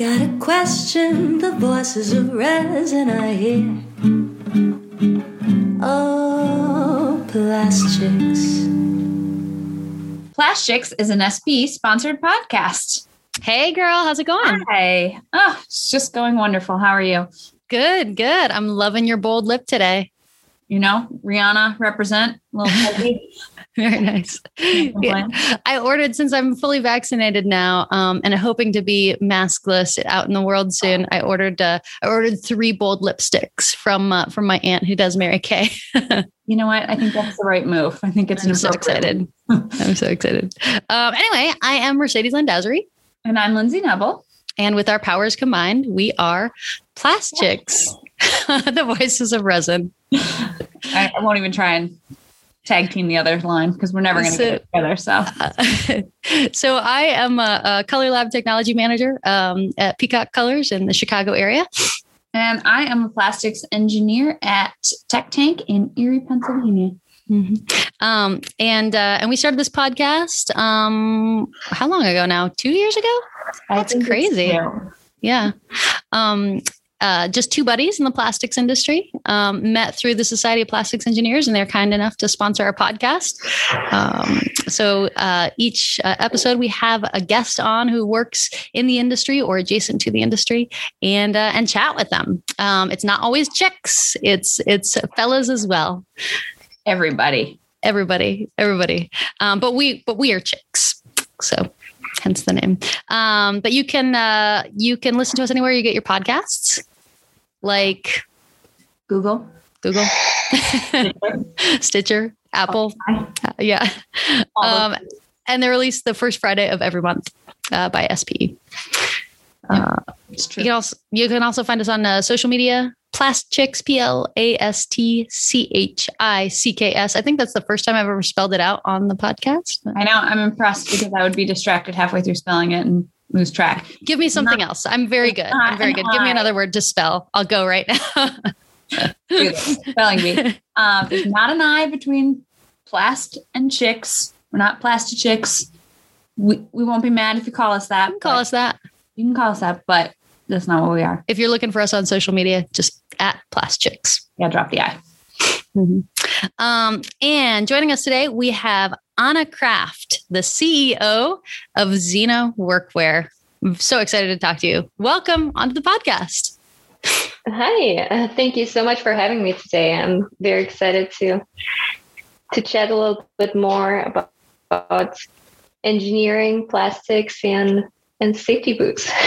Got a question, the voices of resin I hear. Oh, Plastchicks. Plastchicks is an SPE sponsored podcast. Hey, girl, how's it going? Hi. Oh, it's just going wonderful. How are you? Good, good. I'm loving your bold lip today. You know, Rihanna represent. A little heavy. Very nice. Yeah. I ordered since I'm fully vaccinated now, um, and hoping to be maskless out in the world soon. I ordered uh, I ordered three bold lipsticks from uh, from my aunt who does Mary Kay. You know what? I think that's the right move. I think it's I'm so excited. I'm so excited. Um, anyway, I am Mercedes Landazuri, And I'm Lindsay Neville. and with our powers combined, we are Plastchicks, the voices of resin. I, I won't even try and tag team the other line because we're never going to So- get together. So Uh, so I am a, a color lab technology manager um, at Peacock Colors in the Chicago area. And I am a plastics engineer at Tech Tank in Erie, Pennsylvania. Um, and uh, and we started this podcast um, how long ago now? Two years ago? That's crazy. Yeah. Um, uh, just two buddies in the plastics industry um, met through the Society of Plastics Engineers, and they're kind enough to sponsor our podcast. Um, so uh, each uh, episode, we have a guest on who works in the industry or adjacent to the industry, and uh, and chat with them. Um, it's not always chicks; it's it's fellas as well. Everybody. Everybody, everybody. Um, but we but we are chicks, so hence the name. Um, but you can uh, you can listen to us anywhere you get your podcasts, like Google. Google, Stitcher, Apple, yeah. Um, and they're released the first Friday of every month uh, by SPE. Uh, you can also you can also find us on uh, social media. Plastchicks, P L A S T C H I C K S. I think that's the first time I've ever spelled it out on the podcast. I know. I'm impressed because I would be distracted halfway through spelling it and lose track. Give me something else. I'm very good. I'm very good. Give me another word to spell. I'll go right now. Spelling bee. Um, there's not an I between plast and chicks. We're not plastic chicks. We, we won't be mad if you call us that. Call us that. You can call us that, but that's not what we are. If you're looking for us on social media, just at Plastchicks. Yeah, drop the I. Um, and joining us today, we have Anna Kraft, the CEO of Xena Workwear. I'm so excited to talk to you. Welcome onto the podcast. Hi, uh, thank you so much for having me today. I'm very excited to to chat a little bit more about, about engineering, plastics, and and safety boots.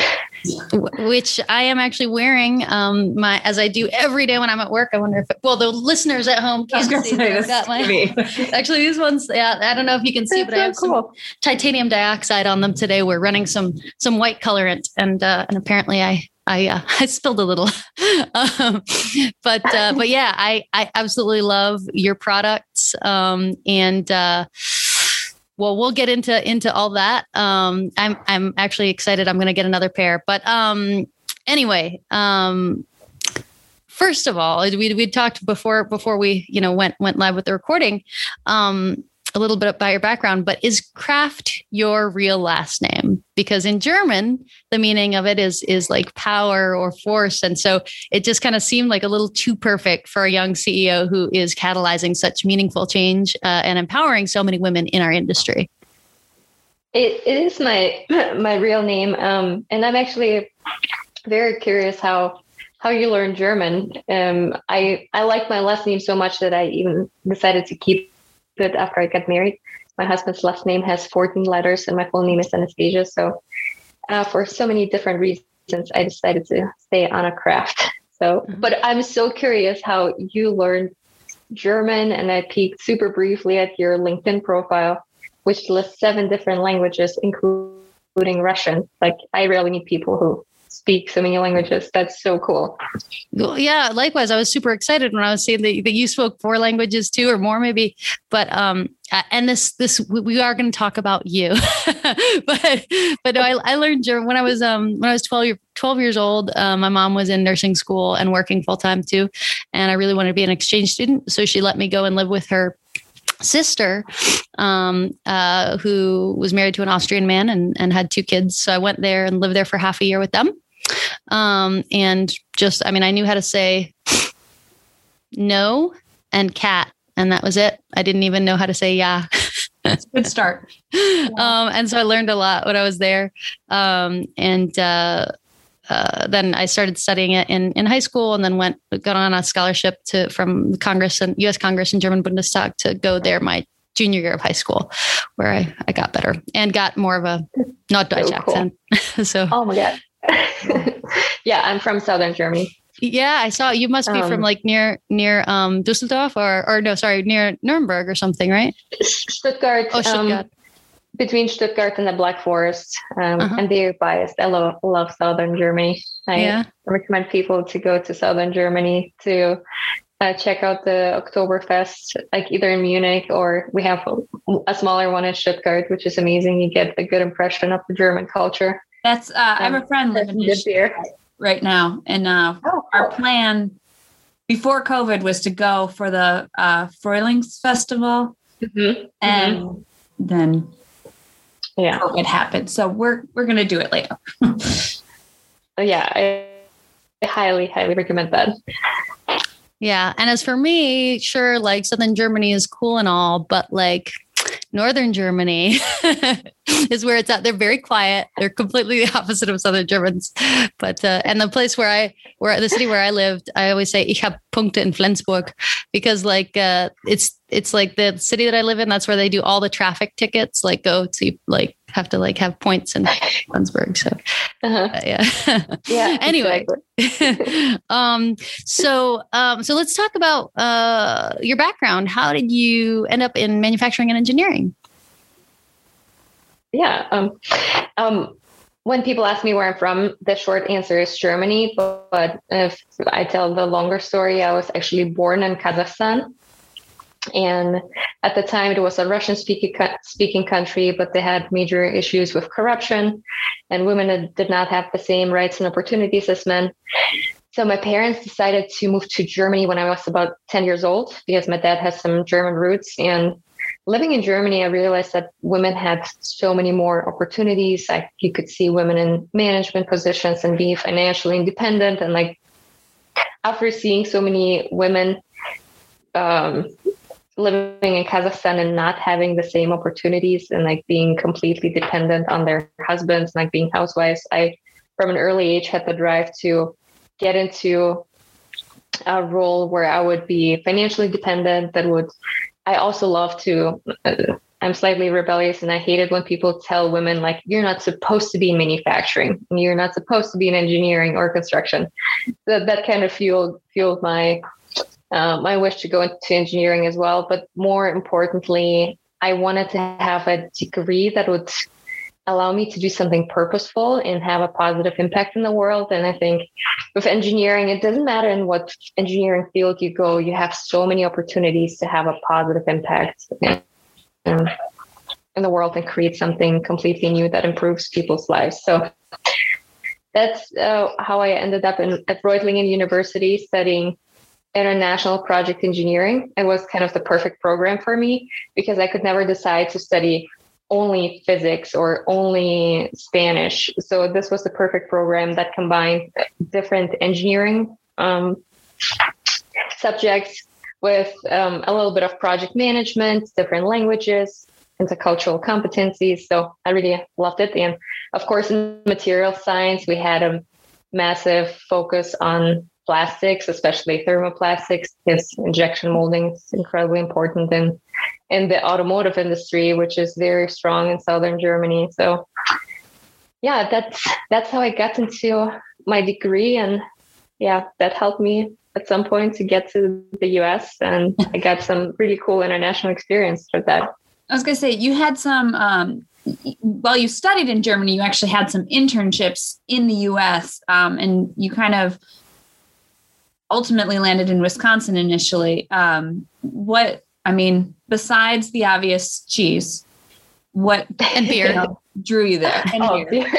which I am actually wearing um, my as I do every day when I'm at work. I wonder if well the listeners at home can't see. say I've got my actually these ones. Yeah, I don't know if you can see, but I have That's so some cool. titanium dioxide on them today. We're running some some white colorant, and uh, and apparently I I uh, I spilled a little, um, but uh, but yeah, I I absolutely love your products, um, and uh, well, we'll get into into all that. Um, I'm I'm actually excited. I'm going to get another pair, but um, anyway, um, first of all, we we talked before before we you know went went live with the recording. Um, a little bit about your background, but is Kraft your real last name? Because in German, the meaning of it is is like power or force, and so it just kind of seemed like a little too perfect for a young CEO who is catalyzing such meaningful change uh, and empowering so many women in our industry. It, is my my real name, um, and I'm actually very curious how how you learn German. Um, I I like my last name so much that I even decided to keep it after I got married. My husband's last name has 14 letters, and my full name is Anastasia. So, uh, for so many different reasons, I decided to stay on a craft. So, Mhm. but I'm so curious how you learned German, and I peeked super briefly at your LinkedIn profile which lists seven different languages, including Russian. Like, I rarely meet people who speak so many languages. That's so cool. Well, yeah, likewise. I was super excited when I was seeing that, that you spoke four languages too, or more maybe. But um, and this this we- are going to talk about you, but but I, I learned German when I was um when I was 12, year- 12 years old. Uh, my mom was in nursing school and working full time too, and I really wanted to be an exchange student, so she let me go and live with her sister um, uh, who was married to an Austrian man and, and had two kids. So I went there and lived there for half a year with them. Um, and just, I mean, I knew how to say no and cat, and that was it. I didn't even know how to say yeah. Good start. um, and so I learned a lot when I was there. Um, and uh, uh, then I started studying it in, in high school and then went got on a scholarship to from Congress and US Congress and German Bundestag to go there my junior year of high school where I, I got better and got more of a not Dutch So cool. accent. so Oh my god. yeah, I'm from southern Germany. yeah, I saw you must be from Um, like near near um Dusseldorf or or no, sorry, near Nuremberg or something, right? Stuttgart. Oh, um, Stuttgart. between Stuttgart and the Black Forest. Um, Uh-huh. I'm very biased. I love, love southern Germany. I yeah. recommend people to go to southern Germany to uh, check out the Oktoberfest, like either in Munich or we have a, a smaller one in Stuttgart, which is amazing. You get a good impression of the German culture. That's uh, I have a friend living some in good beer. right now, and uh, Oh, our plan before COVID was to go for the uh, Freulings Festival, Mhm. and then Yeah. COVID happened. So we're we're gonna do it later. Yeah. I, I highly, highly recommend that. Yeah. And as for me, sure, like Southern Germany is cool and all, but like Northern Germany is where it's at. They're very quiet. They're completely the opposite of Southern Germans. But, uh, and the place where I, where the city where I lived, I always say, ich hab Punkte in Flensburg because like, uh, it's, it's like the city that I live in. That's where they do all the traffic tickets, like go to like, have to like have points in Flensburg. So Uh-huh. uh, yeah. Yeah. anyway, um, so um, so let's talk about uh, your background. How did you end up in manufacturing and engineering? Yeah. Um, um, when people ask me where I'm from, the short answer is Germany. But, but if I tell the longer story, I was actually born in Kazakhstan. And at the time, it was a Russian speaking speaking country, but they had major issues with corruption, and women did not have the same rights and opportunities as men. So my parents decided to move to Germany when I was about 10 years old because my dad has some German roots. And living in Germany, I realized that women had so many more opportunities. Like you could see women in management positions and be financially independent. And like after seeing so many women um, living in Kazakhstan and not having the same opportunities and like being completely dependent on their husbands, like being housewives, I from an early age had the drive to get into a role where I would be financially dependent. That would, I also love to. Uh, I'm slightly rebellious, and I hate it when people tell women like you're not supposed to be in manufacturing, you're not supposed to be in engineering or construction. That that kind of fueled fueled my uh, my wish to go into engineering as well. But more importantly, I wanted to have a degree that would allow me to do something purposeful and have a positive impact in the world. And I think with engineering, it doesn't matter in what engineering field you go, you have so many opportunities to have a positive impact in, in the world and create something completely new that improves people's lives. So that's uh, how I ended up in, at Reutlingen University studying international project engineering. It was kind of the perfect program for me because I could never decide to study only physics or only Spanish. So this was the perfect program that combined different engineering um, subjects with um, a little bit of project management, different languages, intercultural competencies. So I really loved it. And of course, in material science, we had a massive focus on plastics, especially thermoplastics, because injection molding is incredibly important in in the automotive industry, which is very strong in southern Germany. So yeah, that's that's how I got into my degree and yeah, that helped me at some point to get to the US and I got some really cool international experience for that. I was gonna say you had some um, while you studied in Germany, you actually had some internships in the US um, and you kind of ultimately landed in Wisconsin initially. Um, what I mean, besides the obvious cheese, what And beer. you know, drew you there? And oh, beer.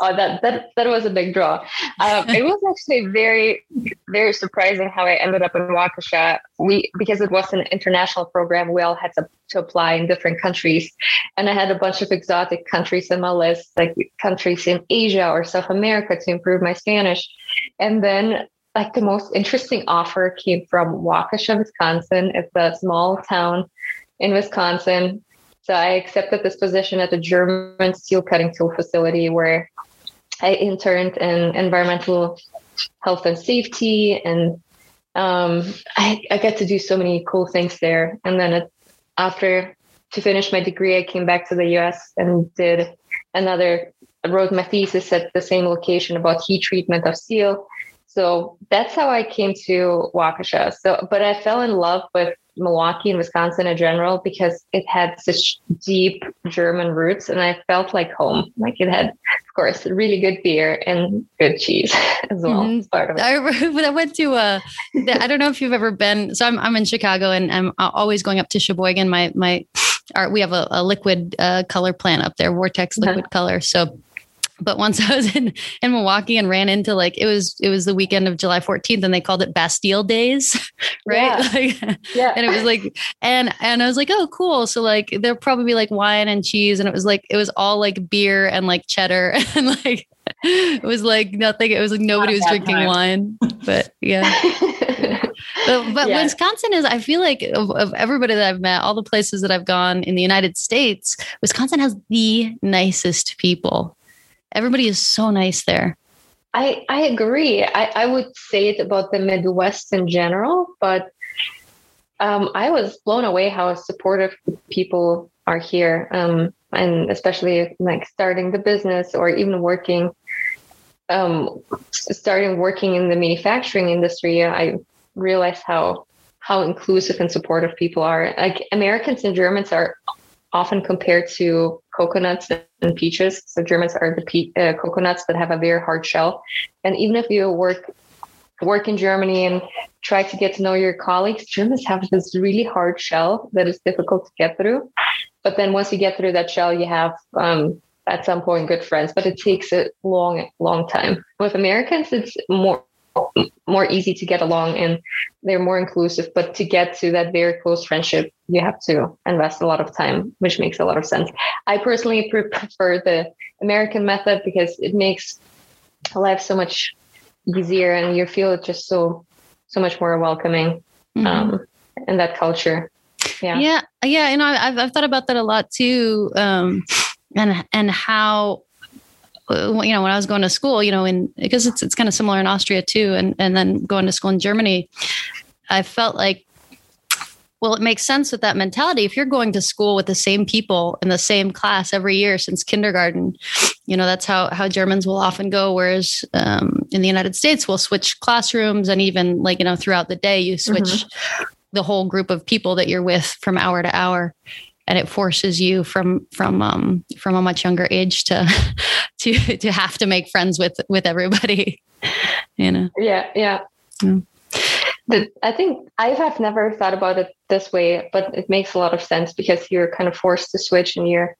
oh, that that that was a big draw. Um, it was actually very very surprising how I ended up in Waukesha. We because it was an international program, we all had to, to apply in different countries, and I had a bunch of exotic countries in my list, like countries in Asia or South America, to improve my Spanish. And then, like the most interesting offer came from Waukesha, Wisconsin. It's a small town in Wisconsin so I accepted this position at the German steel cutting tool facility where I interned in environmental health and safety. And um, I, I got to do so many cool things there. And then it, after to finish my degree, I came back to the US and did another, I wrote my thesis at the same location about heat treatment of steel. So that's how I came to Waukesha. So, but I fell in love with Milwaukee and Wisconsin in general because it had such deep German roots and I felt like home. Like it had, of course, really good beer and good cheese as well. Mhm. Part of it. I, I went to uh I don't know if you've ever been so I'm I'm in Chicago and I'm always going up to Sheboygan my my our, we have a, a liquid uh, color plant up there Vortex Uh-huh. liquid color so but once I was in in Milwaukee and ran into like it was it was the weekend of July 14th and they called it Bastille Days right like Yeah. and it was like and and I was like oh cool so like there'll probably be like wine and cheese and it was like it was all like beer and like cheddar and like it was like nothing it was like nobody was drinking time. wine but yeah but, but Yeah. Wisconsin is I feel like of, of everybody that I've met all the places that I've gone in the United States Wisconsin has the nicest people everybody is so nice there I, I agree. I, I would say it about the Midwest in general, but um, I was blown away how supportive people are here. Um, and especially like starting the business or even working, um, starting working in the manufacturing industry, I realized how how inclusive and supportive people are. Like Americans and Germans are often compared to coconuts and peaches. So Germans are the pe- uh, coconuts that have a very hard shell. And even if you work work in Germany and try to get to know your colleagues, Germans have this really hard shell that is difficult to get through. But then once you get through that shell, you have um, at some point good friends. But it takes a long, long time. With Americans, it's more more easy to get along and they're more inclusive. But to get to that very close friendship, you have to invest a lot of time, which makes a lot of sense. I personally prefer the American method because it makes life so much easier and you feel it just so so much more welcoming Mhm. um, in that culture. Yeah. yeah yeah you know I've, I've thought about that a lot too um and and how you know when i was going to school you know in because it's it's kind of similar in austria too and and then going to school in germany i felt like well it makes sense with that mentality. If you're going to school with the same people in the same class every year since kindergarten you know that's how how germans will often go whereas um, in the united states we'll switch classrooms and even like you know throughout the day you switch the whole group of people that you're with from hour to hour and it forces you from from um from a much younger age to to to have to make friends with with everybody you know Yeah, yeah. Mm. The, I think I have never thought about it this way, but it makes a lot of sense because you're kind of forced to switch and you're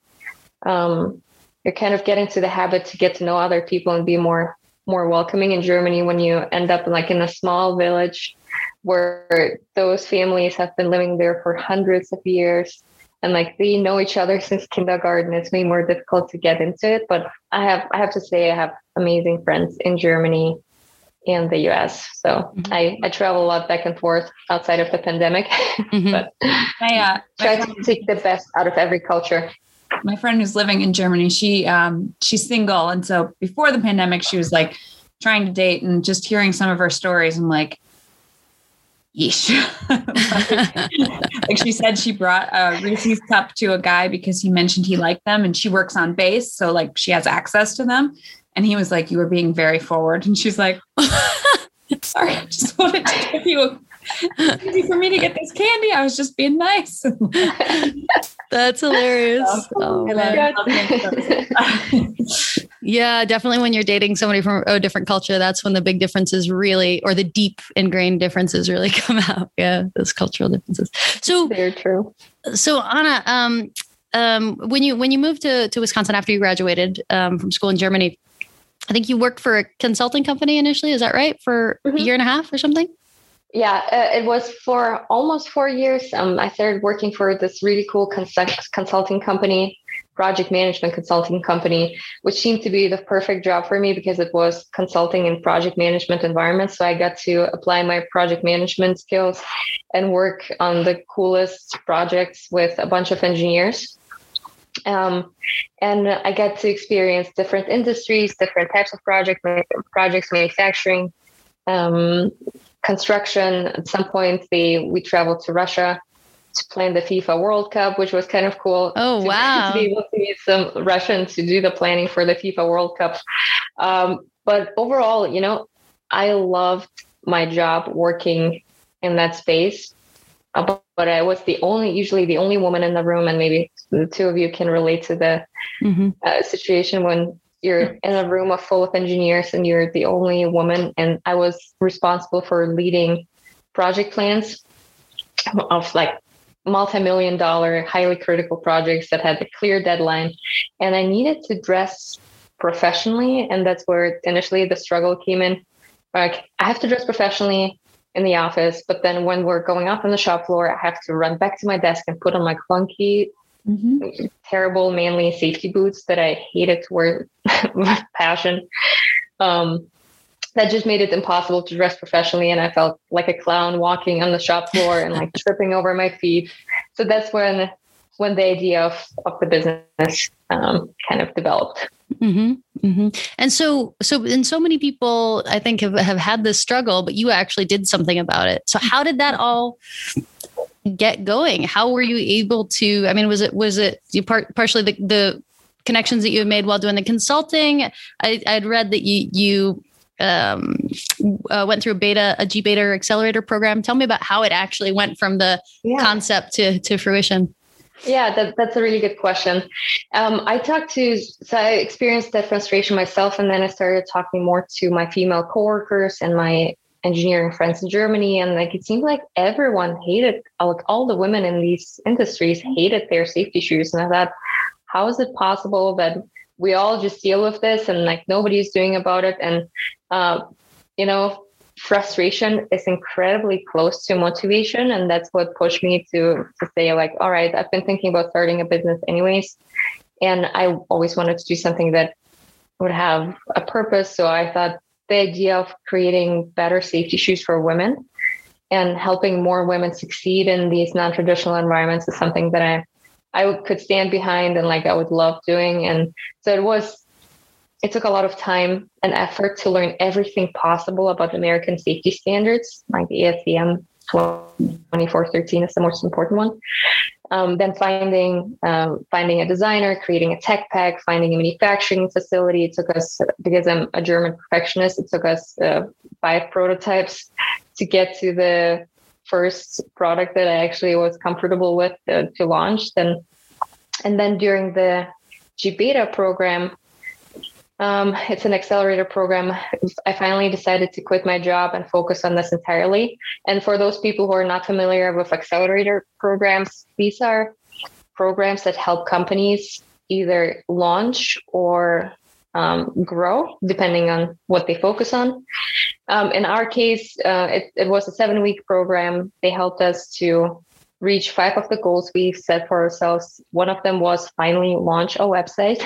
um, you're kind of getting to the habit to get to know other people and be more more welcoming in Germany when you end up like in a small village where those families have been living there for hundreds of years and like we know each other since kindergarten. It's way more difficult to get into it but i have i have to say i have amazing friends in germany and the us so Mhm. i i travel a lot back and forth outside of the pandemic. Mhm. but i uh, try to take the best out of every culture. My friend who's living in Germany, she um, she's single, and so before the pandemic, she was like trying to date, and just hearing some of her stories, I'm like, yeesh. like she said, she brought a Reese's cup to a guy because he mentioned he liked them, and she works on base, so like she has access to them. And he was like, "You were being very forward," and she's like, "Sorry, I just wanted to give you a." It's easy for me to get this candy. I was just being nice. that's hilarious Oh, I man. love- yeah definitely when you're dating somebody from a different culture that's when the big differences really or the deep ingrained differences really come out yeah those cultural differences so very true so Anna, um, um, when you when you moved to to Wisconsin after you graduated um, from school in Germany, I think you worked for a consulting company initially. Is that right? For mm-hmm. a year and a half or something? Yeah, uh, it was for almost four years. Um, I started working for this really cool consult- consulting company, project management consulting company, which seemed to be the perfect job for me because it was consulting in project management environments. So I got to apply my project management skills and work on the coolest projects with a bunch of engineers. Um, and I got to experience different industries, different types of project projects, manufacturing, um, construction. At some point, they we traveled to Russia to plan the FIFA World Cup, which was kind of cool. Oh to, wow! To be able to meet some Russians to do the planning for the FIFA World Cup. Um, but overall, you know, I loved my job working in that space. Uh, but I was the only, usually the only woman in the room, and maybe the two of you can relate to the mm-hmm. uh, situation when you're in a room full of engineers and you're the only woman and i was responsible for leading project plans of like multi-million dollar highly critical projects that had a clear deadline and i needed to dress professionally and that's where initially the struggle came in. Like i have to dress professionally in the office but then when we're going up on the shop floor i have to run back to my desk and put on my clunky mm-hmm. terrible manly safety boots that I hated to wear with passion. Um, that just made it impossible to dress professionally, and I felt like a clown walking on the shop floor and like tripping over my feet. So that's when when the idea of, of the business um, kind of developed. Mm-hmm, mm-hmm. And so, so, and so many people, I think, have, have had this struggle, but you actually did something about it. So, how did that all get going? How were you able to? I mean, was it was it you part partially the the connections that you had made while doing the consulting? I, I'd read that you you um, uh, went through a beta a gBETA accelerator program. Tell me about how it actually went from the yeah. concept to to fruition. Yeah, that, that's a really good question. Um, I talked to, so I experienced that frustration myself, and then I started talking more to my female coworkers and my engineering friends in Germany, and like it seemed like everyone hated, like all the women in these industries hated their safety shoes. And I thought, how is it possible that we all just deal with this and like nobody's doing about it? And uh, you know, frustration is incredibly close to motivation, and that's what pushed me to to say like, all right, I've been thinking about starting a business anyways, and I always wanted to do something that would have a purpose. So I thought the idea of creating better safety shoes for women and helping more women succeed in these non-traditional environments is something that I I could stand behind and like I would love doing. And so it was it took a lot of time and effort to learn everything possible about American safety standards, like the ASTM 2413 is the most important one. Um, then finding um, finding a designer, creating a tech pack, finding a manufacturing facility. It took us because I'm a German perfectionist. It took us uh, five prototypes to get to the first product that I actually was comfortable with uh, to launch. Then and then during the gBETA program, um, it's an accelerator program. I finally decided to quit my job and focus on this entirely. And for those people who are not familiar with accelerator programs, these are programs that help companies either launch or um, grow, depending on what they focus on. Um, in our case, uh, it, it was a seven week program. They helped us to reach five of the goals we've set for ourselves. One of them was finally launch a website.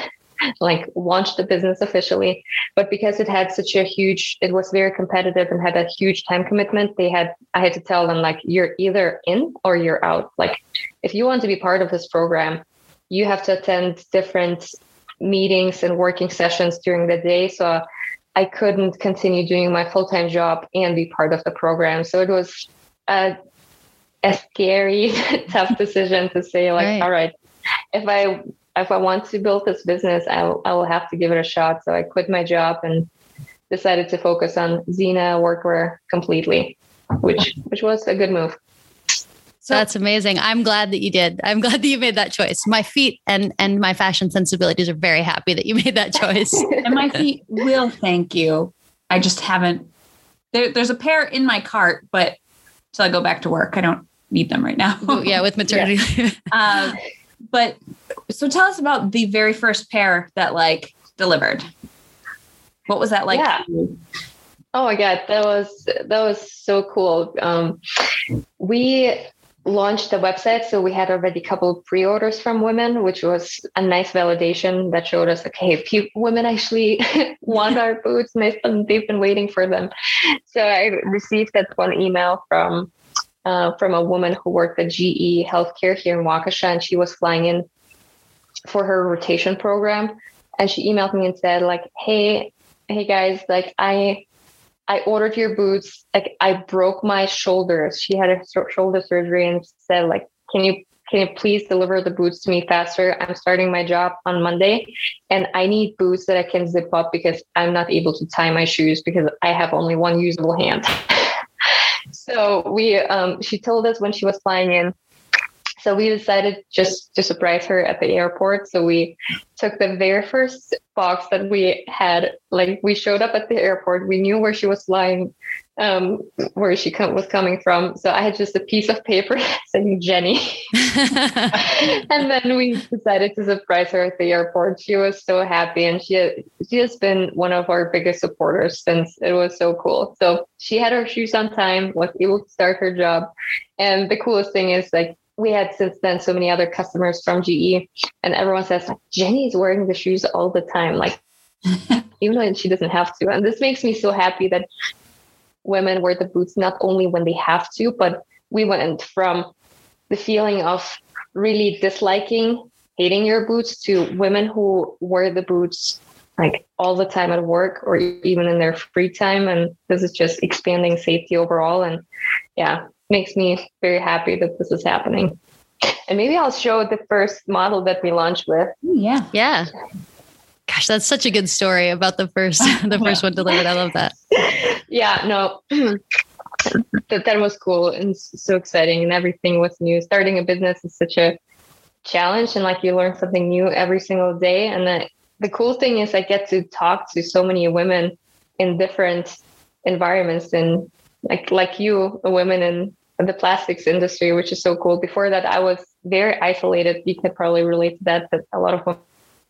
Like launched the business officially. But because it had such a huge, it was very competitive and had a huge time commitment, they had, I had to tell them like, you're either in or you're out. Like if you want to be part of this program, you have to attend different meetings and working sessions during the day. So I couldn't continue doing my full time job and be part of the program. So it was a, a scary, tough decision to say, like, right. all right, if I if I want to build this business, I will, I will have to give it a shot. So I quit my job and decided to focus on Xena workwear completely, which which was a good move. So that's amazing. I'm glad that you did. I'm glad that you made that choice. My feet and and my fashion sensibilities are very happy that you made that choice. and my feet will thank you. I just haven't. There, there's a pair in my cart, but till I go back to work, I don't need them right now. yeah, with maternity. yeah. Uh, but so tell us about the very first pair that like delivered. What was that like? Yeah. Oh my god, that was that was so cool. Um, we launched the website, so we had already a couple pre-orders from women, which was a nice validation that showed us, okay, few women actually want our boots, and they've been, they've been waiting for them. So I received that one email from uh, from a woman who worked at GE Healthcare here in Waukesha, and she was flying in for her rotation program, and she emailed me and said, like, hey, hey guys, like I I ordered your boots. Like I broke my shoulders. She had a shoulder surgery and said like, can you can you please deliver the boots to me faster? I'm starting my job on Monday and I need boots that I can zip up because I'm not able to tie my shoes because I have only one usable hand. so we um, she told us when she was flying in so we decided just to surprise her at the airport. So we took the very first box that we had. Like we showed up at the airport. We knew where she was flying, um, where she com- was coming from. So I had just a piece of paper saying Jenny. and then we decided to surprise her at the airport. She was so happy, and she she has been one of our biggest supporters since it was so cool. So she had her shoes on time, was able to start her job, and the coolest thing is like we had since then so many other customers from GE, and everyone says like Jenny is wearing the shoes all the time, like even though she doesn't have to. And this makes me so happy that women wear the boots not only when they have to, but we went from the feeling of really disliking, hating your boots to women who wear the boots like all the time at work or even in their free time. And this is just expanding safety overall. And yeah, makes me very happy that this is happening. And maybe I'll show the first model that we launched with. Yeah. Yeah. Gosh, that's such a good story about the first the first one delivered. I love that. Yeah, no. that that was cool and so exciting and everything was new. Starting a business is such a challenge and like you learn something new every single day. And the, the cool thing is I get to talk to so many women in different environments and like like you, a woman in the plastics industry, which is so cool. Before that, I was very isolated. You could probably relate to that. That a lot of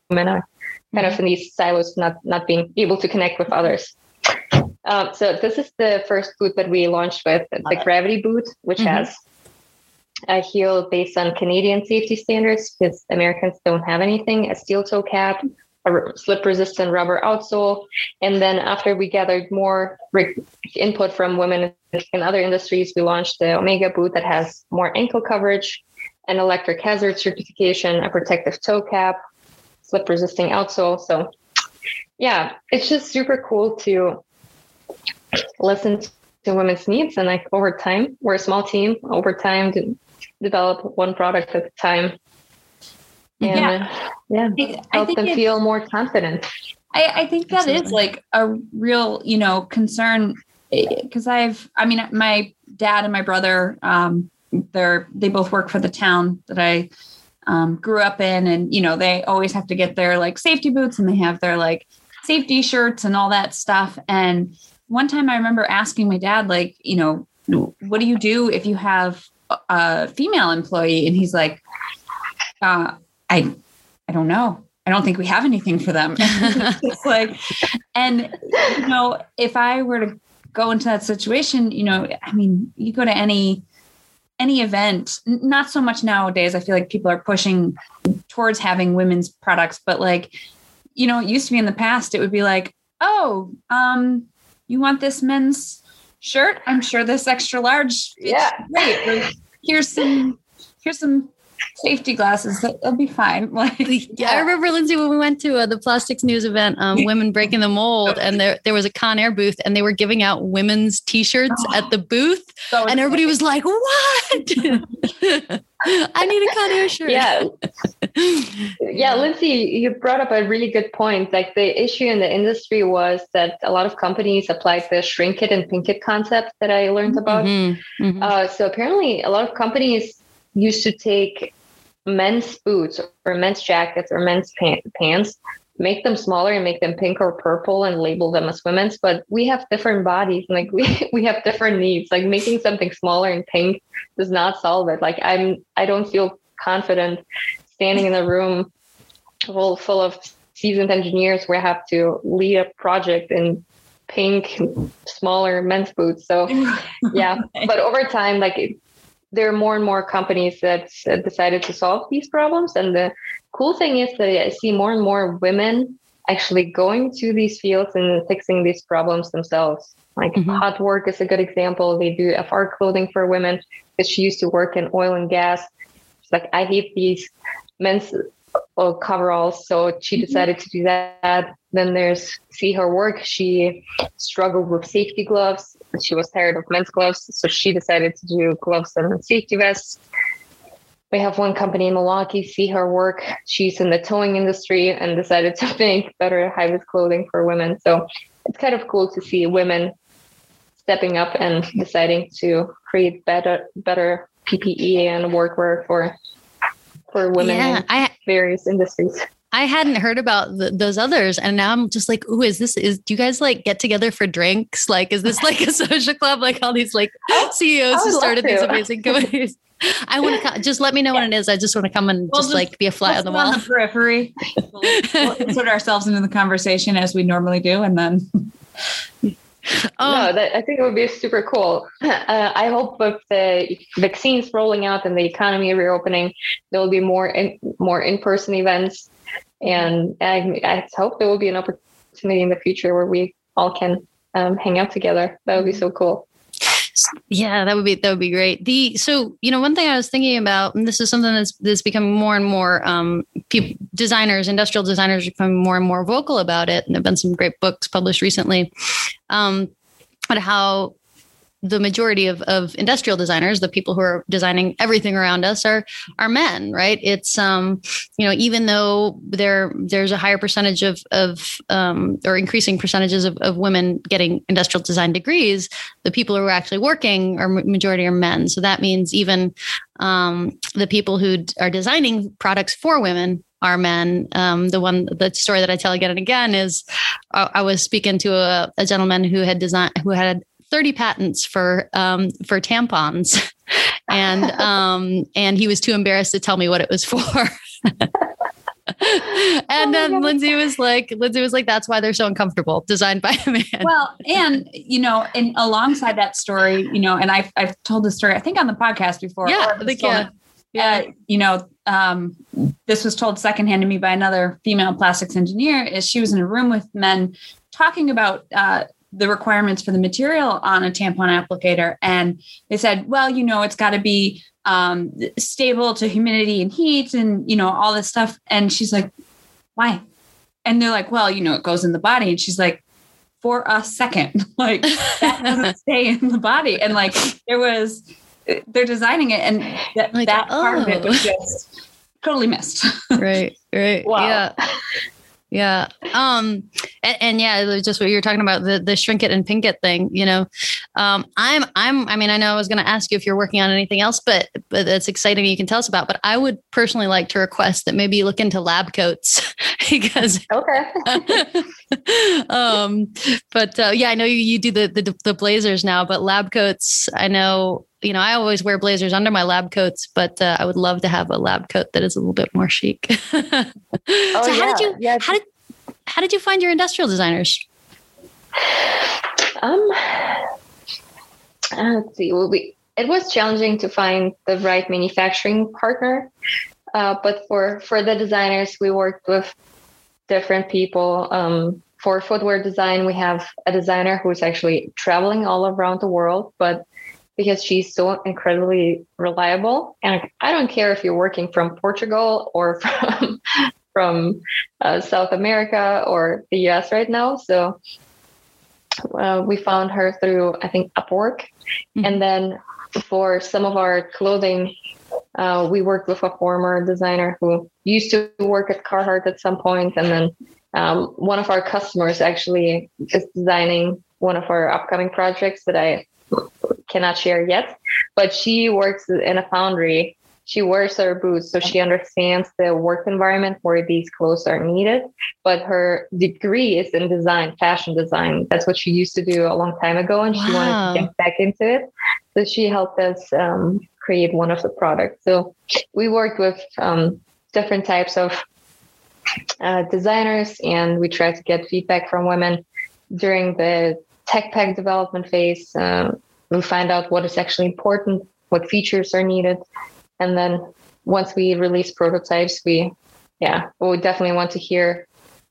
women are kind mm-hmm. of in these silos, not not being able to connect with others. Um, so this is the first boot that we launched with the Gravity boot, which mm-hmm. has a heel based on Canadian safety standards because Americans don't have anything. A steel toe cap, a slip resistant rubber outsole. And then after we gathered more input from women in other industries, we launched the Omega boot that has more ankle coverage, an electric hazard certification, a protective toe cap, slip resisting outsole. So yeah, it's just super cool to listen to women's needs and like over time, we're a small team over time to develop one product at a time and yeah, yeah I, help I them feel more confident. I, I think that Absolutely. is like a real, you know, concern because eh, I've, I mean, my dad and my brother, um, they're they both work for the town that I um, grew up in, and you know, they always have to get their like safety boots and they have their like safety shirts and all that stuff. And one time, I remember asking my dad, like, you know, what do you do if you have a female employee? And he's like, uh, I I don't know. I don't think we have anything for them. it's like, and you know, if I were to go into that situation, you know, I mean, you go to any any event, not so much nowadays. I feel like people are pushing towards having women's products, but like, you know, it used to be in the past, it would be like, oh, um, you want this men's shirt? I'm sure this extra large. Yeah. Great. here's some here's some safety glasses. That'll be fine. Like, yeah. I remember Lindsay when we went to uh, the plastics news event, um, Women Breaking the Mold, and there there was a Conair booth, and they were giving out women's T-shirts oh, at the booth, so and everybody was like, "What? I need a Conair shirt." Yeah, yeah. Lindsay, you brought up a really good point. Like the issue in the industry was that a lot of companies applied the shrink it and pink it concept that I learned about. Mm-hmm. Mm-hmm. Uh, so apparently, a lot of companies used to take men's boots or men's jackets or men's pants, make them smaller and make them pink or purple and label them as women's. But we have different bodies, like we we have different needs. Like making something smaller and pink does not solve it. Like I'm I don't feel confident standing in a room full full of seasoned engineers where I have to lead a project in pink, smaller men's boots. So yeah, but over time, like there are more and more companies that decided to solve these problems. And the cool thing is that I see more and more women actually going to these fields and fixing these problems themselves. Like mm-hmm. Hot Work is a good example. They do FR clothing for women because she used to work in oil and gas. She's like, I hate these men's uh, coveralls. So she mm-hmm. decided to do that. Then there's See Her Work. She struggled with safety gloves. She was tired of men's gloves. So she decided to do gloves and safety vests. We have one company in Milwaukee, See Her Work. She's in the towing industry and decided to make better high vis clothing for women. So it's kind of cool to see women stepping up and deciding to create better better PPE and workwear for for women yeah, in I, various industries. I hadn't heard about the, those others, and now I'm just like, "Ooh, is this? Is do you guys like get together for drinks? Like, is this like a social club? Like all these like CEOs who started these amazing companies? I want to just let me know yeah. when it is. I just want to come and we'll just, just, like be a fly on the wall. On the periphery, we'll, we'll insert ourselves into the conversation as we normally do, and then Um, no, that, I think it would be super cool. Uh, I hope with the vaccines rolling out and the economy reopening, there will be more in, more in person events, and I, I, hope there will be an opportunity in the future where we all can um, hang out together. That would be so cool. Yeah, that would be that would be great. The so you know one thing I was thinking about, and this is something that's that's becoming more and more um, people, designers, industrial designers are becoming more and more vocal about it, and there've been some great books published recently. Um, but how the majority of, of industrial designers, the people who are designing everything around us are are men, right? It's um, you know, even though there there's a higher percentage of of um, or increasing percentages of, of women getting industrial design degrees, the people who are actually working are majority are men. So that means even um, the people who are designing products for women are men. Um, the one, the story that I tell again and again is, I, I was speaking to a, a, gentleman who had designed, who had 30 patents for um, for tampons, and um, and he was too embarrassed to tell me what it was for. and then oh Lindsay was like, Lindsay was like, that's why they're so uncomfortable, designed by a man. Well, and you know, and alongside that story, you know, and I've I've told the story, I think on the podcast before. Yeah, think yeah. Yeah, uh, you know, um, this was told secondhand to me by another female plastics engineer. Is she was in a room with men talking about uh, the requirements for the material on a tampon applicator. And they said, well, you know, it's got to be um, stable to humidity and heat and, you know, all this stuff. And she's like, why? And they're like, well, you know, it goes in the body. And she's like, for a second, like that doesn't stay in the body. And like there was, they're designing it and that, like, that oh. part of it was oh. just totally missed. right, right. Wow. Yeah. Yeah. Um, and, and, yeah, just what you were talking about, the, the shrink it and pink it thing, you know, um, I'm, I'm, I mean, I know I was going to ask you if you're working on anything else, but, but that's exciting. You can tell us about, but I would personally like to request that maybe you look into lab coats because, okay. um, but, uh, yeah, I know you, you do the, the, the blazers now, but lab coats, I know you know, I always wear blazers under my lab coats, but uh, I would love to have a lab coat that is a little bit more chic. oh, so how did you yeah. how did how did you find your industrial designers? Um, let's see. Well, we it was challenging to find the right manufacturing partner, uh, but for for the designers, we worked with different people. Um, for footwear design, we have a designer who's actually traveling all around the world, but because she's so incredibly reliable. And I don't care if you're working from Portugal or from from uh, South America or the US right now. So uh, we found her through, I think, Upwork. Mm-hmm. And then for some of our clothing, uh, we worked with a former designer who used to work at Carhartt at some point, and then um, one of our customers actually is designing one of our upcoming projects that I cannot share yet, but she works in a foundry. She wears her boots, so she understands the work environment where these clothes are needed. But her degree is in design, fashion design. That's what she used to do a long time ago, and wow. she wanted to get back into it. So she helped us um, create one of the products. So we worked with um, different types of uh, designers, and we tried to get feedback from women during the tech pack development phase. Uh, we find out what is actually important, what features are needed, and then once we release prototypes, we yeah, we definitely want to hear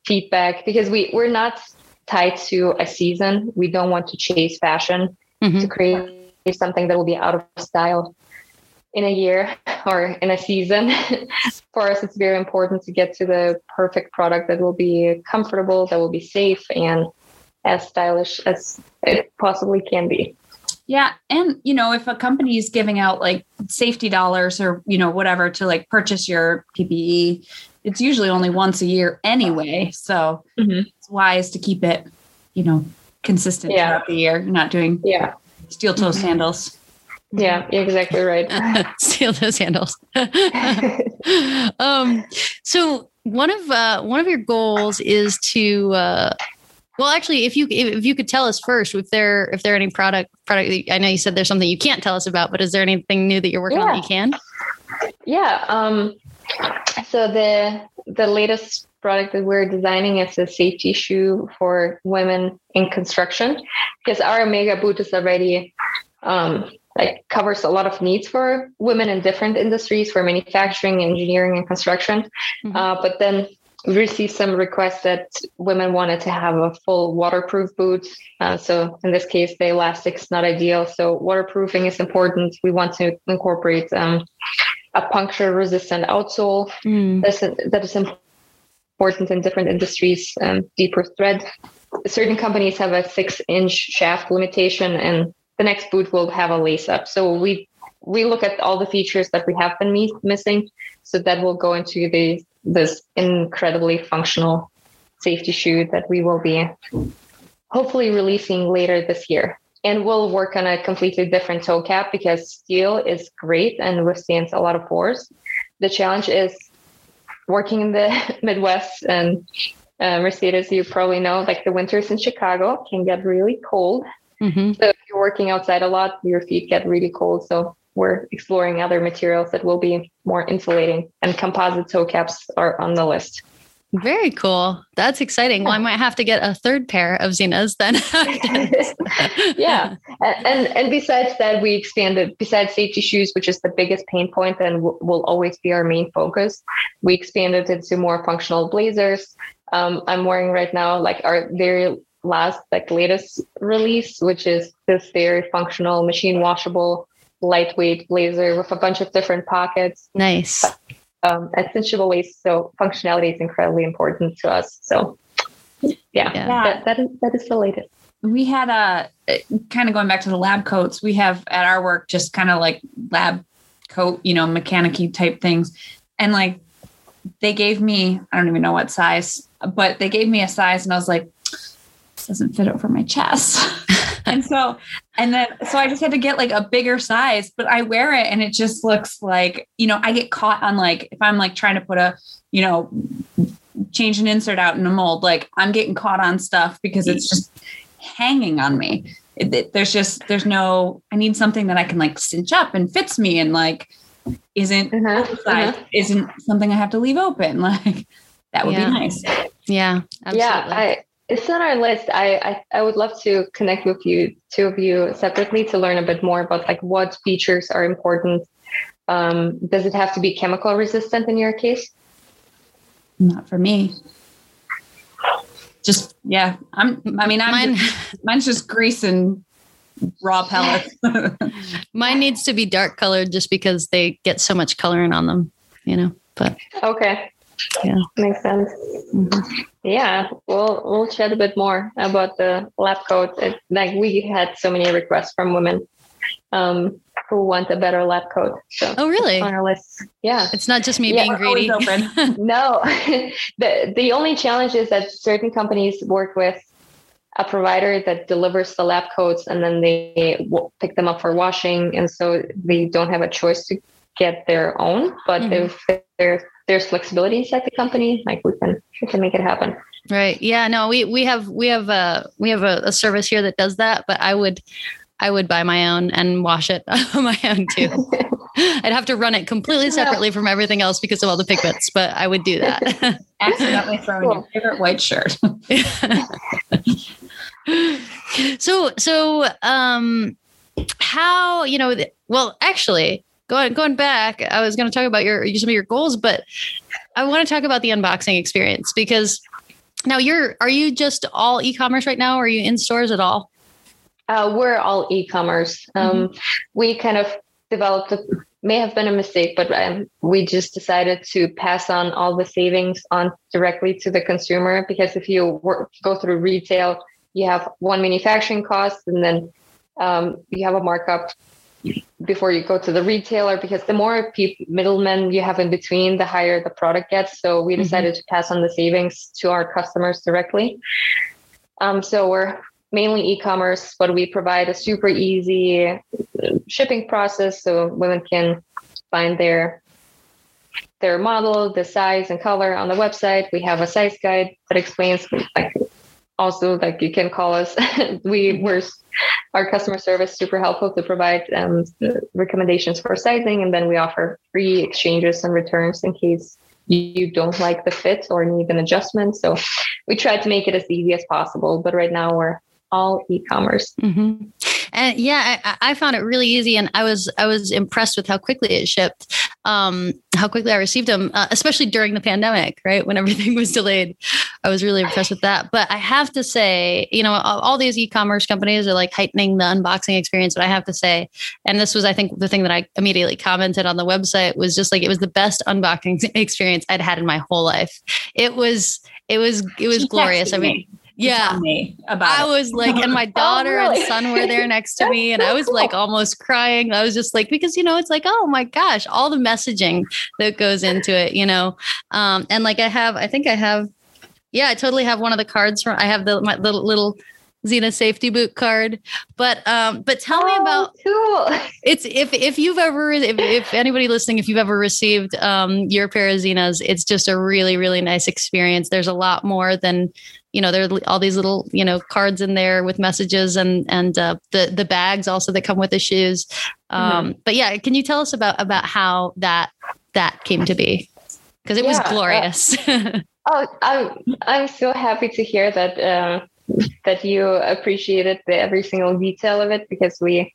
feedback because we we're not tied to a season. We don't want to chase fashion mm-hmm. to create something that will be out of style in a year or in a season. For us, it's very important to get to the perfect product that will be comfortable, that will be safe, and as stylish as it possibly can be. Yeah. And, you know, if a company is giving out like safety dollars or, you know, whatever to like purchase your PPE, it's usually only once a year anyway. So mm-hmm. it's wise to keep it, you know, consistent yeah. throughout the year, not doing yeah. steel toe mm-hmm. sandals. Yeah, exactly right. steel toe sandals. um, so one of uh, one of your goals is to uh, well, actually, if you if you could tell us first if there if there are any product product. I know you said there's something you can't tell us about, but is there anything new that you're working yeah. on that you can? Yeah. Um, so the the latest product that we're designing is a safety shoe for women in construction because our mega boot is already um, like covers a lot of needs for women in different industries for manufacturing engineering and construction mm-hmm. uh, but then we received some requests that women wanted to have a full waterproof boot. Uh, so in this case, the elastic's not ideal. So waterproofing is important. We want to incorporate um, a puncture resistant outsole. Mm. That's, that is important in different industries. Um, deeper thread. Certain companies have a six inch shaft limitation and the next boot will have a lace up. So we we look at all the features that we have been me- missing. So that will go into the this incredibly functional safety shoe that we will be hopefully releasing later this year. And we'll work on a completely different toe cap because steel is great and withstands a lot of force. The challenge is working in the Midwest and uh, Mercedes, you probably know, like the winters in Chicago can get really cold. Mm-hmm. So if you're working outside a lot, your feet get really cold. So we're exploring other materials that will be more insulating, and composite toe caps are on the list. Very cool. That's exciting. Well, I might have to get a third pair of Xenas then. yeah. And, and, and besides that, we expanded, besides safety shoes, which is the biggest pain point and will always be our main focus, we expanded into more functional blazers. Um, I'm wearing right now like our very last, like latest release, which is this very functional, machine washable lightweight blazer with a bunch of different pockets. Nice. Um, at cinchable waist, so functionality is incredibly important to us. So, yeah, yeah. That, that is that is the latest. We had a kind of going back to the lab coats. We have at our work just kind of like lab coat, you know, mechanicy type things, and like they gave me I don't even know what size, but they gave me a size, and I was like, this doesn't fit over my chest. and so and then so I just had to get like a bigger size, but I wear it and it just looks like, you know, I get caught on like if I'm like trying to put a, you know, change an insert out in a mold, like I'm getting caught on stuff because it's just hanging on me. It, it, there's just there's no I need something that I can like cinch up and fits me and like isn't uh-huh, uh-huh. isn't something I have to leave open. Like that would yeah. be nice. Yeah. Absolutely. Yeah. I it's on our list. I, I, I would love to connect with you, two of you separately, to learn a bit more about like what features are important. Um, does it have to be chemical resistant in your case? Not for me. Just yeah, I'm. I mean, I'm. Mine, just, mine's just grease and raw pellets. Mine needs to be dark colored just because they get so much coloring on them, you know. But okay, yeah, makes sense. Mm-hmm. Yeah, we'll we'll chat a bit more about the lab coat. It, like we had so many requests from women um, who want a better lab coat. So oh, really? On our list, yeah. It's not just me yeah, being greedy. no, the the only challenge is that certain companies work with a provider that delivers the lab coats and then they w- pick them up for washing, and so they don't have a choice to get their own. But mm-hmm. if they're there's flexibility inside the company, like we can we can make it happen. Right. Yeah. No. We we have we have a we have a, a service here that does that, but I would I would buy my own and wash it on my own too. I'd have to run it completely separately from everything else because of all the pigments, but I would do that. Accidentally throwing cool. your favorite white shirt. so, so, um, how, you know, well, actually, going going back, I was going to talk about your some of your goals, but I want to talk about the unboxing experience because now you're are you just all e-commerce right now? Or are you in stores at all? Uh, we're all e-commerce. Um, mm-hmm. We kind of developed a, may have been a mistake, but um, we just decided to pass on all the savings on directly to the consumer because if you work, go through retail, you have one manufacturing cost and then um, you have a markup before you go to the retailer because the more middlemen you have in between, the higher the product gets. So we mm-hmm. decided mm-hmm. to pass on the savings to our customers directly. Um, so we're mainly e-commerce, but we provide a super easy shipping process so women can find their their model, the size and color on the website. We have a size guide that explains like also like you can call us. we were our customer service super helpful to provide um, recommendations for sizing, and then we offer free exchanges and returns in case you don't like the fit or need an adjustment. So we try to make it as easy as possible. But right now we're all e-commerce. Mm-hmm. And yeah, I, I, found it really easy, and I was I was impressed with how quickly it shipped, um, how quickly I received them, uh, especially during the pandemic, right when everything was delayed. I was really impressed with that. But I have to say, you know, all, all these e-commerce companies are like heightening the unboxing experience. But I have to say, and this was I think the thing that I immediately commented on the website was just like it was the best unboxing experience I'd had in my whole life. It was it was it was glorious. I mean yeah me about i it. was like and my oh, daughter oh, really? and son were there next to me and i was like almost crying i was just like because you know it's like oh my gosh all the messaging that goes into it you know um and like i have i think i have yeah i totally have one of the cards from i have the my little little Xena safety boot card. But um, but tell oh, me about cool. It's if if you've ever if, if anybody listening, if you've ever received um your pair of Xenas, it's just a really, really nice experience. There's a lot more than you know, there are all these little, you know, cards in there with messages and and uh, the the bags also that come with the shoes. Um, mm-hmm. But yeah, can you tell us about about how that that came to be? Because it yeah, was uh, glorious. Uh, oh, I'm I'm so happy to hear that uh, that you appreciated the, every single detail of it because we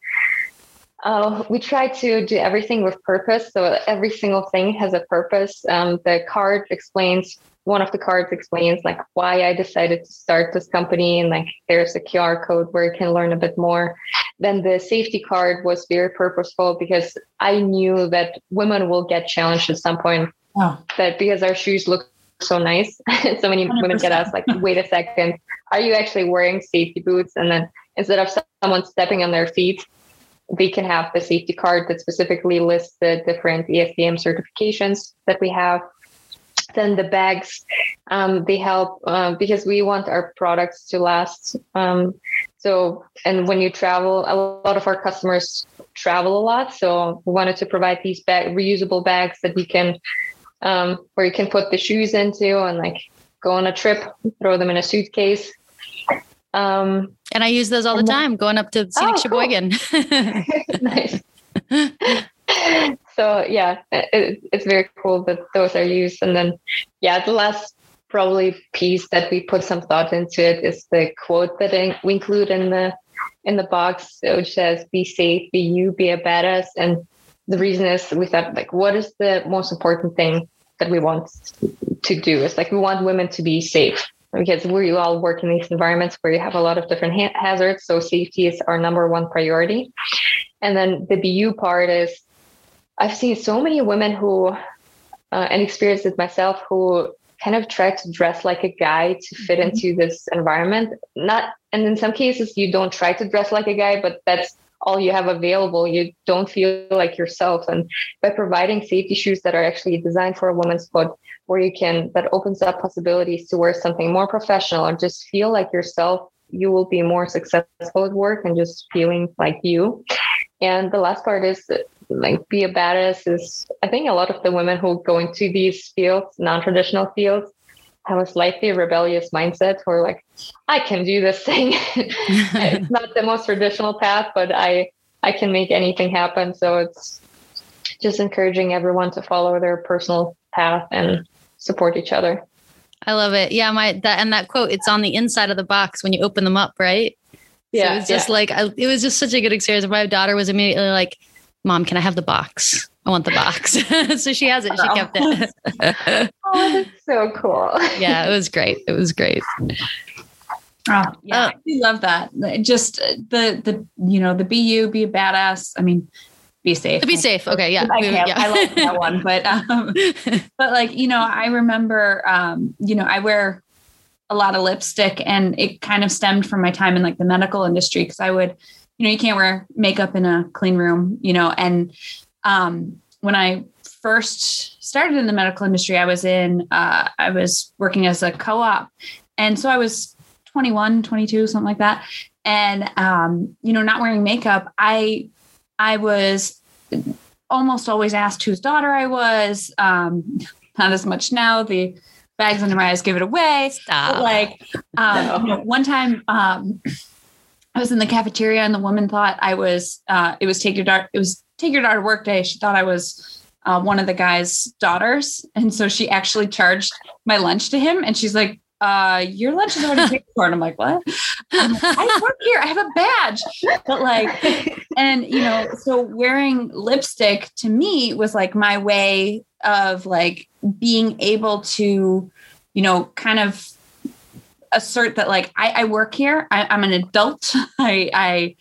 uh, we try to do everything with purpose. So every single thing has a purpose. Um, the card explains one of the cards explains like why I decided to start this company and like there's a QR code where you can learn a bit more. Then the safety card was very purposeful because I knew that women will get challenged at some point. Oh. That because our shoes look so nice, so many 100%. women get asked like, wait a second, are you actually wearing safety boots? And then instead of someone stepping on their feet, they can have the safety card that specifically lists the different ASTM certifications that we have then the bags um, they help uh, because we want our products to last um, so and when you travel a lot of our customers travel a lot so we wanted to provide these bag reusable bags that we can um, where you can put the shoes into and like go on a trip throw them in a suitcase um, and I use those all the time going up to scenic oh, Sheboygan. Cool. nice. so yeah, it, it's very cool that those are used. And then, yeah, the last probably piece that we put some thought into it is the quote that we include in the in the box, which says "Be safe, be you, be a badass." And the reason is we thought like, what is the most important thing that we want to do? Is like we want women to be safe because we all work in these environments where you have a lot of different ha- hazards. So safety is our number one priority. And then the BU part is I've seen so many women who, uh, and experienced it myself, who kind of try to dress like a guy to fit mm-hmm. into this environment. Not, and in some cases, you don't try to dress like a guy, but that's all you have available. You don't feel like yourself. And by providing safety shoes that are actually designed for a woman's foot, where you can, that opens up possibilities to wear something more professional or just feel like yourself, you will be more successful at work and just feeling like you. And the last part is like be a badass is I think a lot of the women who go into these fields, non-traditional fields, have a slightly rebellious mindset or like, I can do this thing. it's not the most traditional path, but I I can make anything happen. So it's just encouraging everyone to follow their personal path and support each other. I love it. Yeah, my that and that quote. It's on the inside of the box when you open them up, right? Yeah, so it was just yeah. like I, it was just such a good experience. My daughter was immediately like, "Mom, can I have the box? I want the box." so she has it. She kept it. oh, that's so cool. yeah, it was great. It was great. Oh, yeah, uh, I love that. Just the the you know the be you, be a badass. I mean, be safe. Be safe. Okay. Yeah. I, yeah. I like that one. But, um, but like, you know, I remember, um, you know, I wear a lot of lipstick and it kind of stemmed from my time in like the medical industry. Cause I would, you know, you can't wear makeup in a clean room, you know, and, um, when I first started in the medical industry, I was in, uh, I was working as a co-op. And so I was 21, 22, something like that. And, um, you know, not wearing makeup, I I was almost always asked whose daughter I was. Um, not as much now. The bags under my eyes give it away. Stop. But like um, no. you know, one time, um, I was in the cafeteria and the woman thought I was. Uh, it was take your daughter. It was your daughter to work day. She thought I was. Uh, one of the guy's daughters. And so she actually charged my lunch to him. And she's like, uh, your lunch is already paid for. And I'm like, what? I'm like, I work here. I have a badge. But like, and you know, so wearing lipstick to me was like my way of like being able to, you know, kind of assert that like I, I work here. I, am an adult. I, I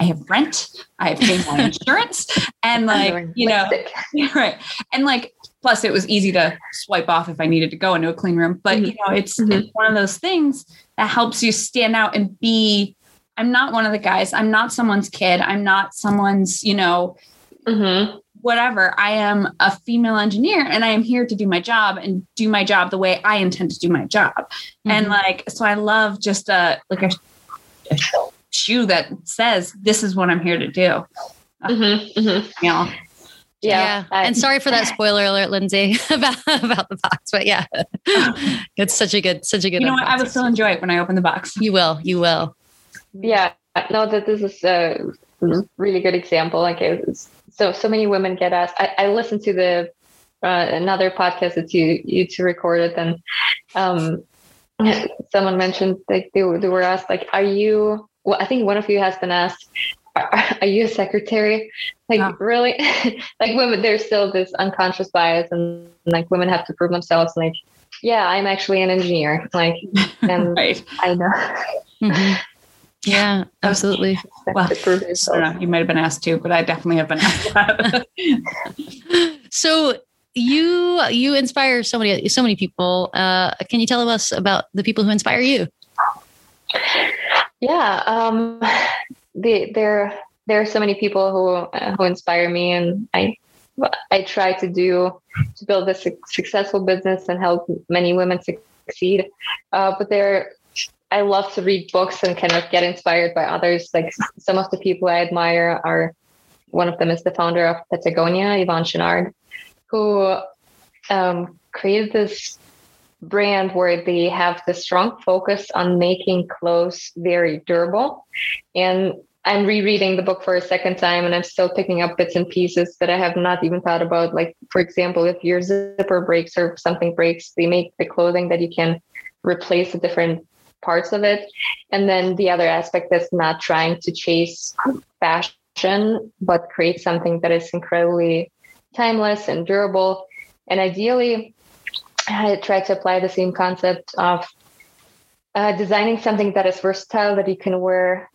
I have rent, I have paid my insurance, and like you know, right. And like plus it was easy to swipe off if I needed to go into a clean room. But mm-hmm. you know, it's, mm-hmm. it's one of those things that helps you stand out and be. I'm not one of the guys. I'm not someone's kid. I'm not someone's, you know, mm-hmm. whatever. I am a female engineer and I am here to do my job and do my job the way I intend to do my job. And mm-hmm. like, so I love just a, like a, a shoe that says, this is what I'm here to do. Mm-hmm. Mm-hmm. You know, yeah. yeah. and sorry for that spoiler alert, Lindsay, about about the box. But yeah, it's such a good, such a good. You know what? I will still enjoy it when I open the box. You will. You will. Yeah. No, that this is a really good example. Like, so so many women get asked. I, I listened to the uh, another podcast that you you two recorded, and um, someone mentioned like they, they were asked like, "Are you?" Well, I think one of you has been asked, are you a secretary? Like oh. really? like women, there's still this unconscious bias and like women have to prove themselves. Like, yeah, I'm actually an engineer. Like, and right. I know. Mm-hmm. Yeah, absolutely. well, know, you might have been asked to, but I definitely have been asked so you you inspire so many so many people. Uh, can you tell us about the people who inspire you? Yeah, um, the, there there are so many people who uh, who inspire me, and I I try to do to build a su- successful business and help many women succeed. Uh, but there, I love to read books and kind of get inspired by others. Like some of the people I admire are one of them is the founder of Patagonia, Yvon Chouinard, who um, created this brand where they have the strong focus on making clothes very durable and I'm rereading the book for a second time and I'm still picking up bits and pieces that I have not even thought about. Like, for example, if your zipper breaks or something breaks, they make the clothing that you can replace the different parts of it. And then the other aspect is not trying to chase fashion, but create something that is incredibly timeless and durable. And ideally, I try to apply the same concept of uh, designing something that is versatile that you can wear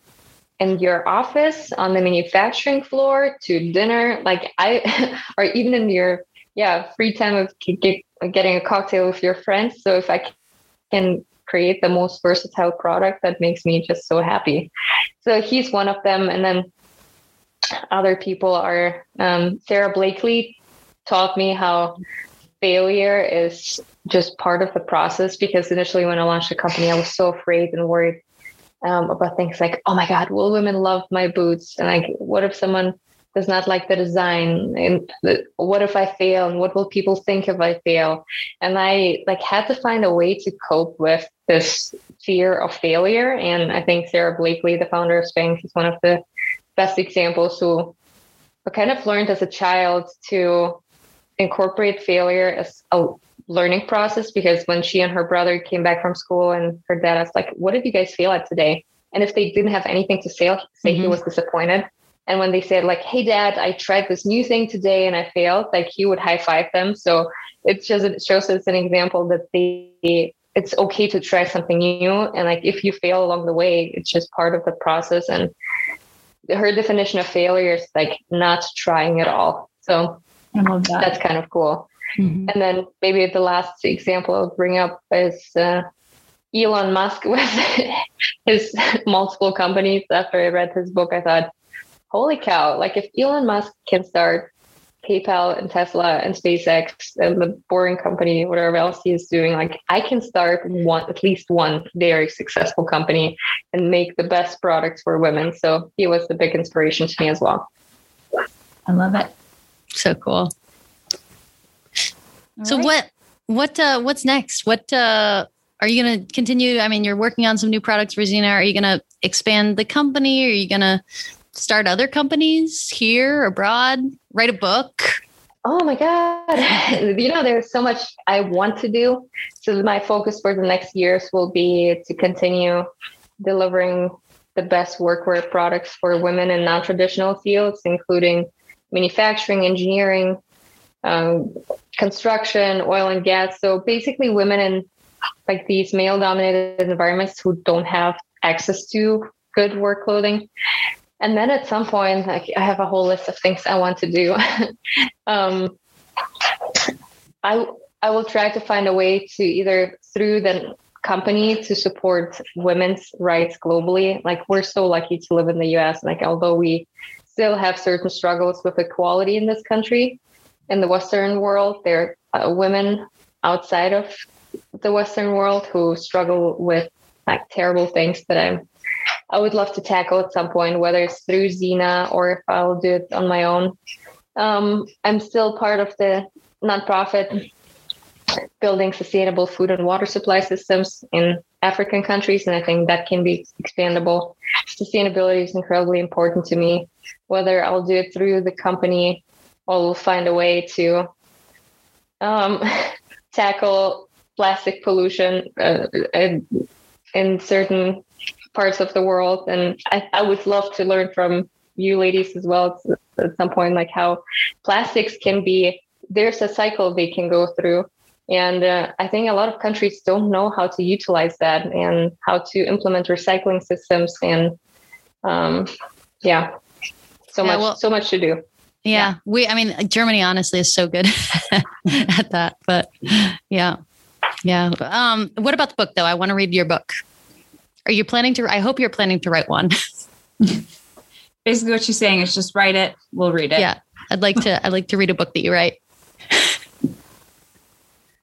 in your office on the manufacturing floor to dinner. Like i or even in your yeah free time of getting a cocktail with your friends. So if i can create the most versatile product that makes me just so happy. So he's one of them. And then other people are um, sara blakely taught me how failure is just part of the process because initially when i launched the company i was so afraid and worried um, about things like, oh my God, will women love my boots? And like, what if someone does not like the design? And what if I fail? And what will people think if I fail? And I like had to find a way to cope with this fear of failure. And I think Sara Blakely, the founder of Spanx, is one of the best examples who I kind of learned as a child to incorporate failure as a learning process because when she and her brother came back from school and her dad asked like what did you guys fail at today? And if they didn't have anything to say say mm-hmm. he was disappointed. And when they said like hey dad i tried this new thing today and i failed like he would high five them. So it just it shows us an example that they it's okay to try something new. And like if you fail along the way it's just part of the process. And her definition of failure is like not trying at all. So that. that's kind of cool Mm-hmm. And then maybe the last example I'll bring up is uh, Elon Musk with his multiple companies. After I read his book, I thought, holy cow, like if Elon Musk can start PayPal and Tesla and SpaceX and the boring company, whatever else he is doing, like I can start one, at least one very successful company and make the best products for women. So he was the big inspiration to me as well. I love it. So cool so right. what what uh what's next? What uh are you going to continue? I mean, you're working on some new products for Xena. Are you going to expand the company? Are you going to start other companies here, abroad, write a book? Oh my God. you know, there's so much I want to do. So, my focus for the next years will be to continue delivering the best workwear products for women in non traditional fields, including manufacturing, engineering, um, construction, oil and gas. So basically, women in like these male dominated environments who don't have access to good work clothing. And then at some point, like I have a whole list of things I want to do. um, I I will try to find a way to either through the company to support women's rights globally. Like we're so lucky to live in the U.S. Like although we still have certain struggles with equality in this country, in the Western world. There are uh, women outside of the Western world who struggle with like terrible things that I'm I would love to tackle at some point, whether it's through Xena or if I'll do it on my own. Um, I'm still part of the nonprofit building sustainable food and water supply systems in African countries, and I think that can be expandable. Sustainability is incredibly important to me, whether I'll do it through the company or we'll find a way to um, tackle plastic pollution uh, in, in, certain parts of the world. And I, I, would love to learn from you ladies as well at some point, like how plastics can be, there's a cycle they can go through. And uh, I think a lot of countries don't know how to utilize that and how to implement recycling systems. And um, yeah, so yeah, much, well, so much to do. Yeah, yeah, we. I mean, Germany honestly is so good at that. But yeah, yeah. Um, what about the book though? I want to read your book. Are you planning to? I hope you're planning to write one. Basically, what she's saying is just write it. We'll read it. Yeah, I'd like to. I'd like to read a book that you write.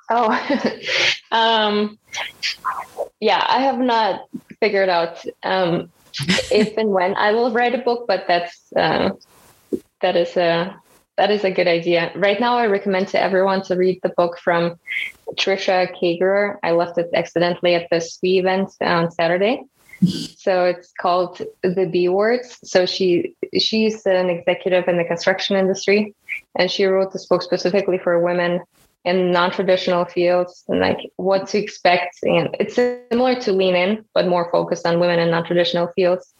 oh, um, yeah. I have not figured out um, if and when I will write a book, but that's. Uh, that is a that is a good idea. Right now, I recommend to everyone to read the book from Tricia Kagerer. I left it accidentally at the SWE event on Saturday. So it's called The B Words. So she she's an executive in the construction industry, and she wrote this book specifically for women in non-traditional fields and like what to expect. And it's similar to Lean In, but more focused on women in non-traditional fields.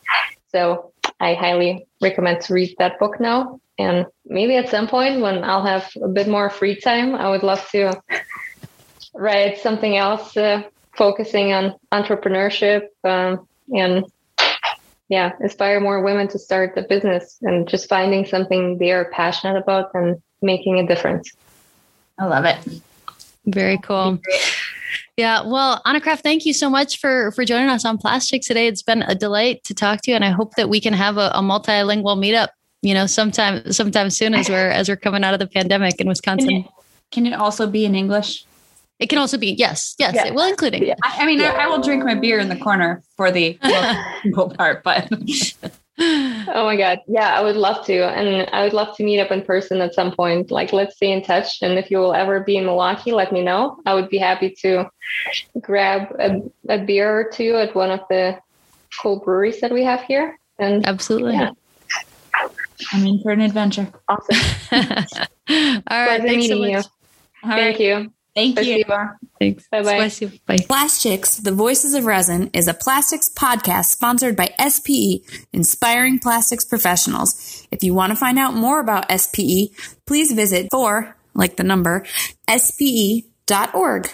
So I highly recommend to read that book now. And maybe at some point when I'll have a bit more free time, I would love to write something else uh, focusing on entrepreneurship um, and yeah, inspire more women to start a business and just finding something they are passionate about and making a difference. I love it. Very cool. Yeah. Well, Ana Kraft, thank you so much for for joining us on Plastchicks today. It's been a delight to talk to you, and I hope that we can have a, a multilingual meetup. You know, sometime sometime soon as we're as we're coming out of the pandemic in Wisconsin. Can it, can it also be in English? It can also be yes, yes. Yeah. It will include English. I, I mean, yeah. I, I, will drink my beer in the corner for the part, but oh my god yeah i would love to and i would love to meet up in person at some point like let's stay in touch and if you will ever be in milwaukee let me know i would be happy to grab a, a beer or two at one of the cool breweries that we have here and absolutely yeah. I'm in for an adventure. Awesome. All right. Thanks so meeting much. you. All Thank right. you. Thank you. Thanks. Bye-bye. Спасибо. Bye. Plastchicks, The Voices of Resin, is a plastics podcast sponsored by SPE, Inspiring Plastics Professionals. If you want to find out more about SPE, please visit for, like the number, SPE.org.